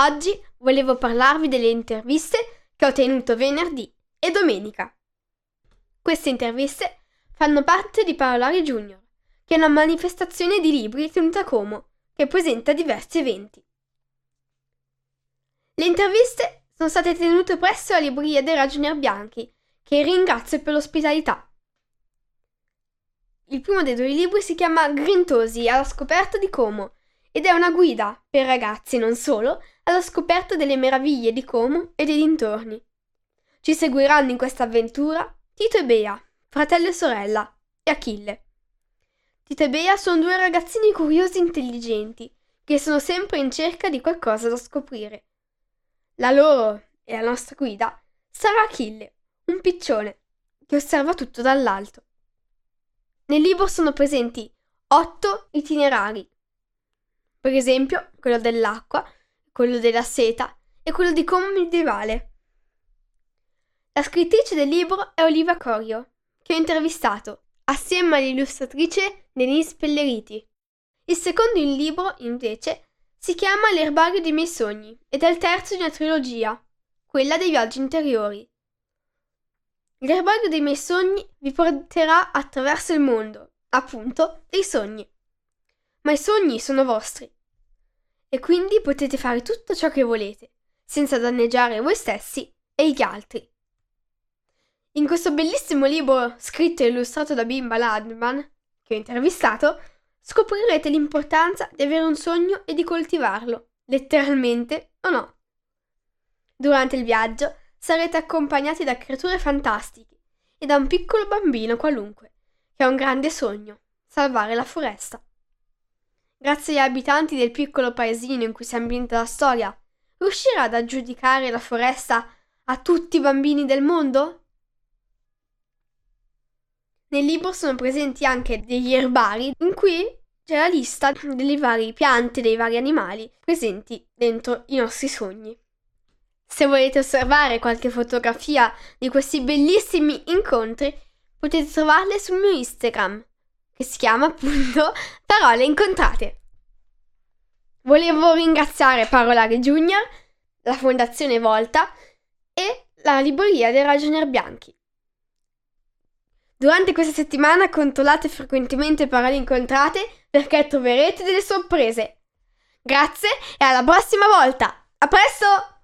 Oggi volevo parlarvi delle interviste che ho tenuto venerdì e domenica. Queste interviste fanno parte di Parolari Junior, che è una manifestazione di libri tenuta a Como, che presenta diversi eventi. Le interviste sono state tenute presso la libreria dei Ragionier Bianchi, che ringrazio per l'ospitalità. Il primo dei due libri si chiama Grintosi alla scoperta di Como ed è una guida, per ragazzi non solo, alla scoperta delle meraviglie di Como e dei dintorni. Ci seguiranno in questa avventura Tito e Bea, fratello e sorella, e Achille. Tito e Bea sono due ragazzini curiosi e intelligenti, che sono sempre in cerca di qualcosa da scoprire. La loro e la nostra guida sarà Achille, un piccione, che osserva tutto dall'alto. Nel libro sono presenti otto itinerari per esempio quello dell'acqua, quello della seta e quello di Como medievale. La scrittrice del libro è Oliva Corio, che ho intervistato, assieme all'illustratrice Denise Pelleriti. Il secondo in libro, invece, si chiama L'erbario dei miei sogni ed è il terzo di una trilogia, quella dei viaggi interiori. L'erbario dei miei sogni vi porterà attraverso il mondo, appunto, dei sogni ma i sogni sono vostri. E quindi potete fare tutto ciò che volete, senza danneggiare voi stessi e gli altri. In questo bellissimo libro scritto e illustrato da Bimba Ladman, che ho intervistato, scoprirete l'importanza di avere un sogno e di coltivarlo, letteralmente o no. Durante il viaggio sarete accompagnati da creature fantastiche e da un piccolo bambino qualunque, che ha un grande sogno, salvare la foresta. Grazie agli abitanti del piccolo paesino in cui si ambienta la storia, riuscirà ad aggiudicare la foresta a tutti i bambini del mondo? Nel libro sono presenti anche degli erbari in cui c'è la lista delle varie piante, dei vari animali presenti dentro i nostri sogni. Se volete osservare qualche fotografia di questi bellissimi incontri, potete trovarle sul mio Instagram, che si chiama appunto Parole incontrate. Volevo ringraziare Parolare Junior, la Fondazione Volta e la Libreria dei Ragionier Bianchi. Durante questa settimana controllate frequentemente parole incontrate perché troverete delle sorprese. Grazie e alla prossima volta! A presto!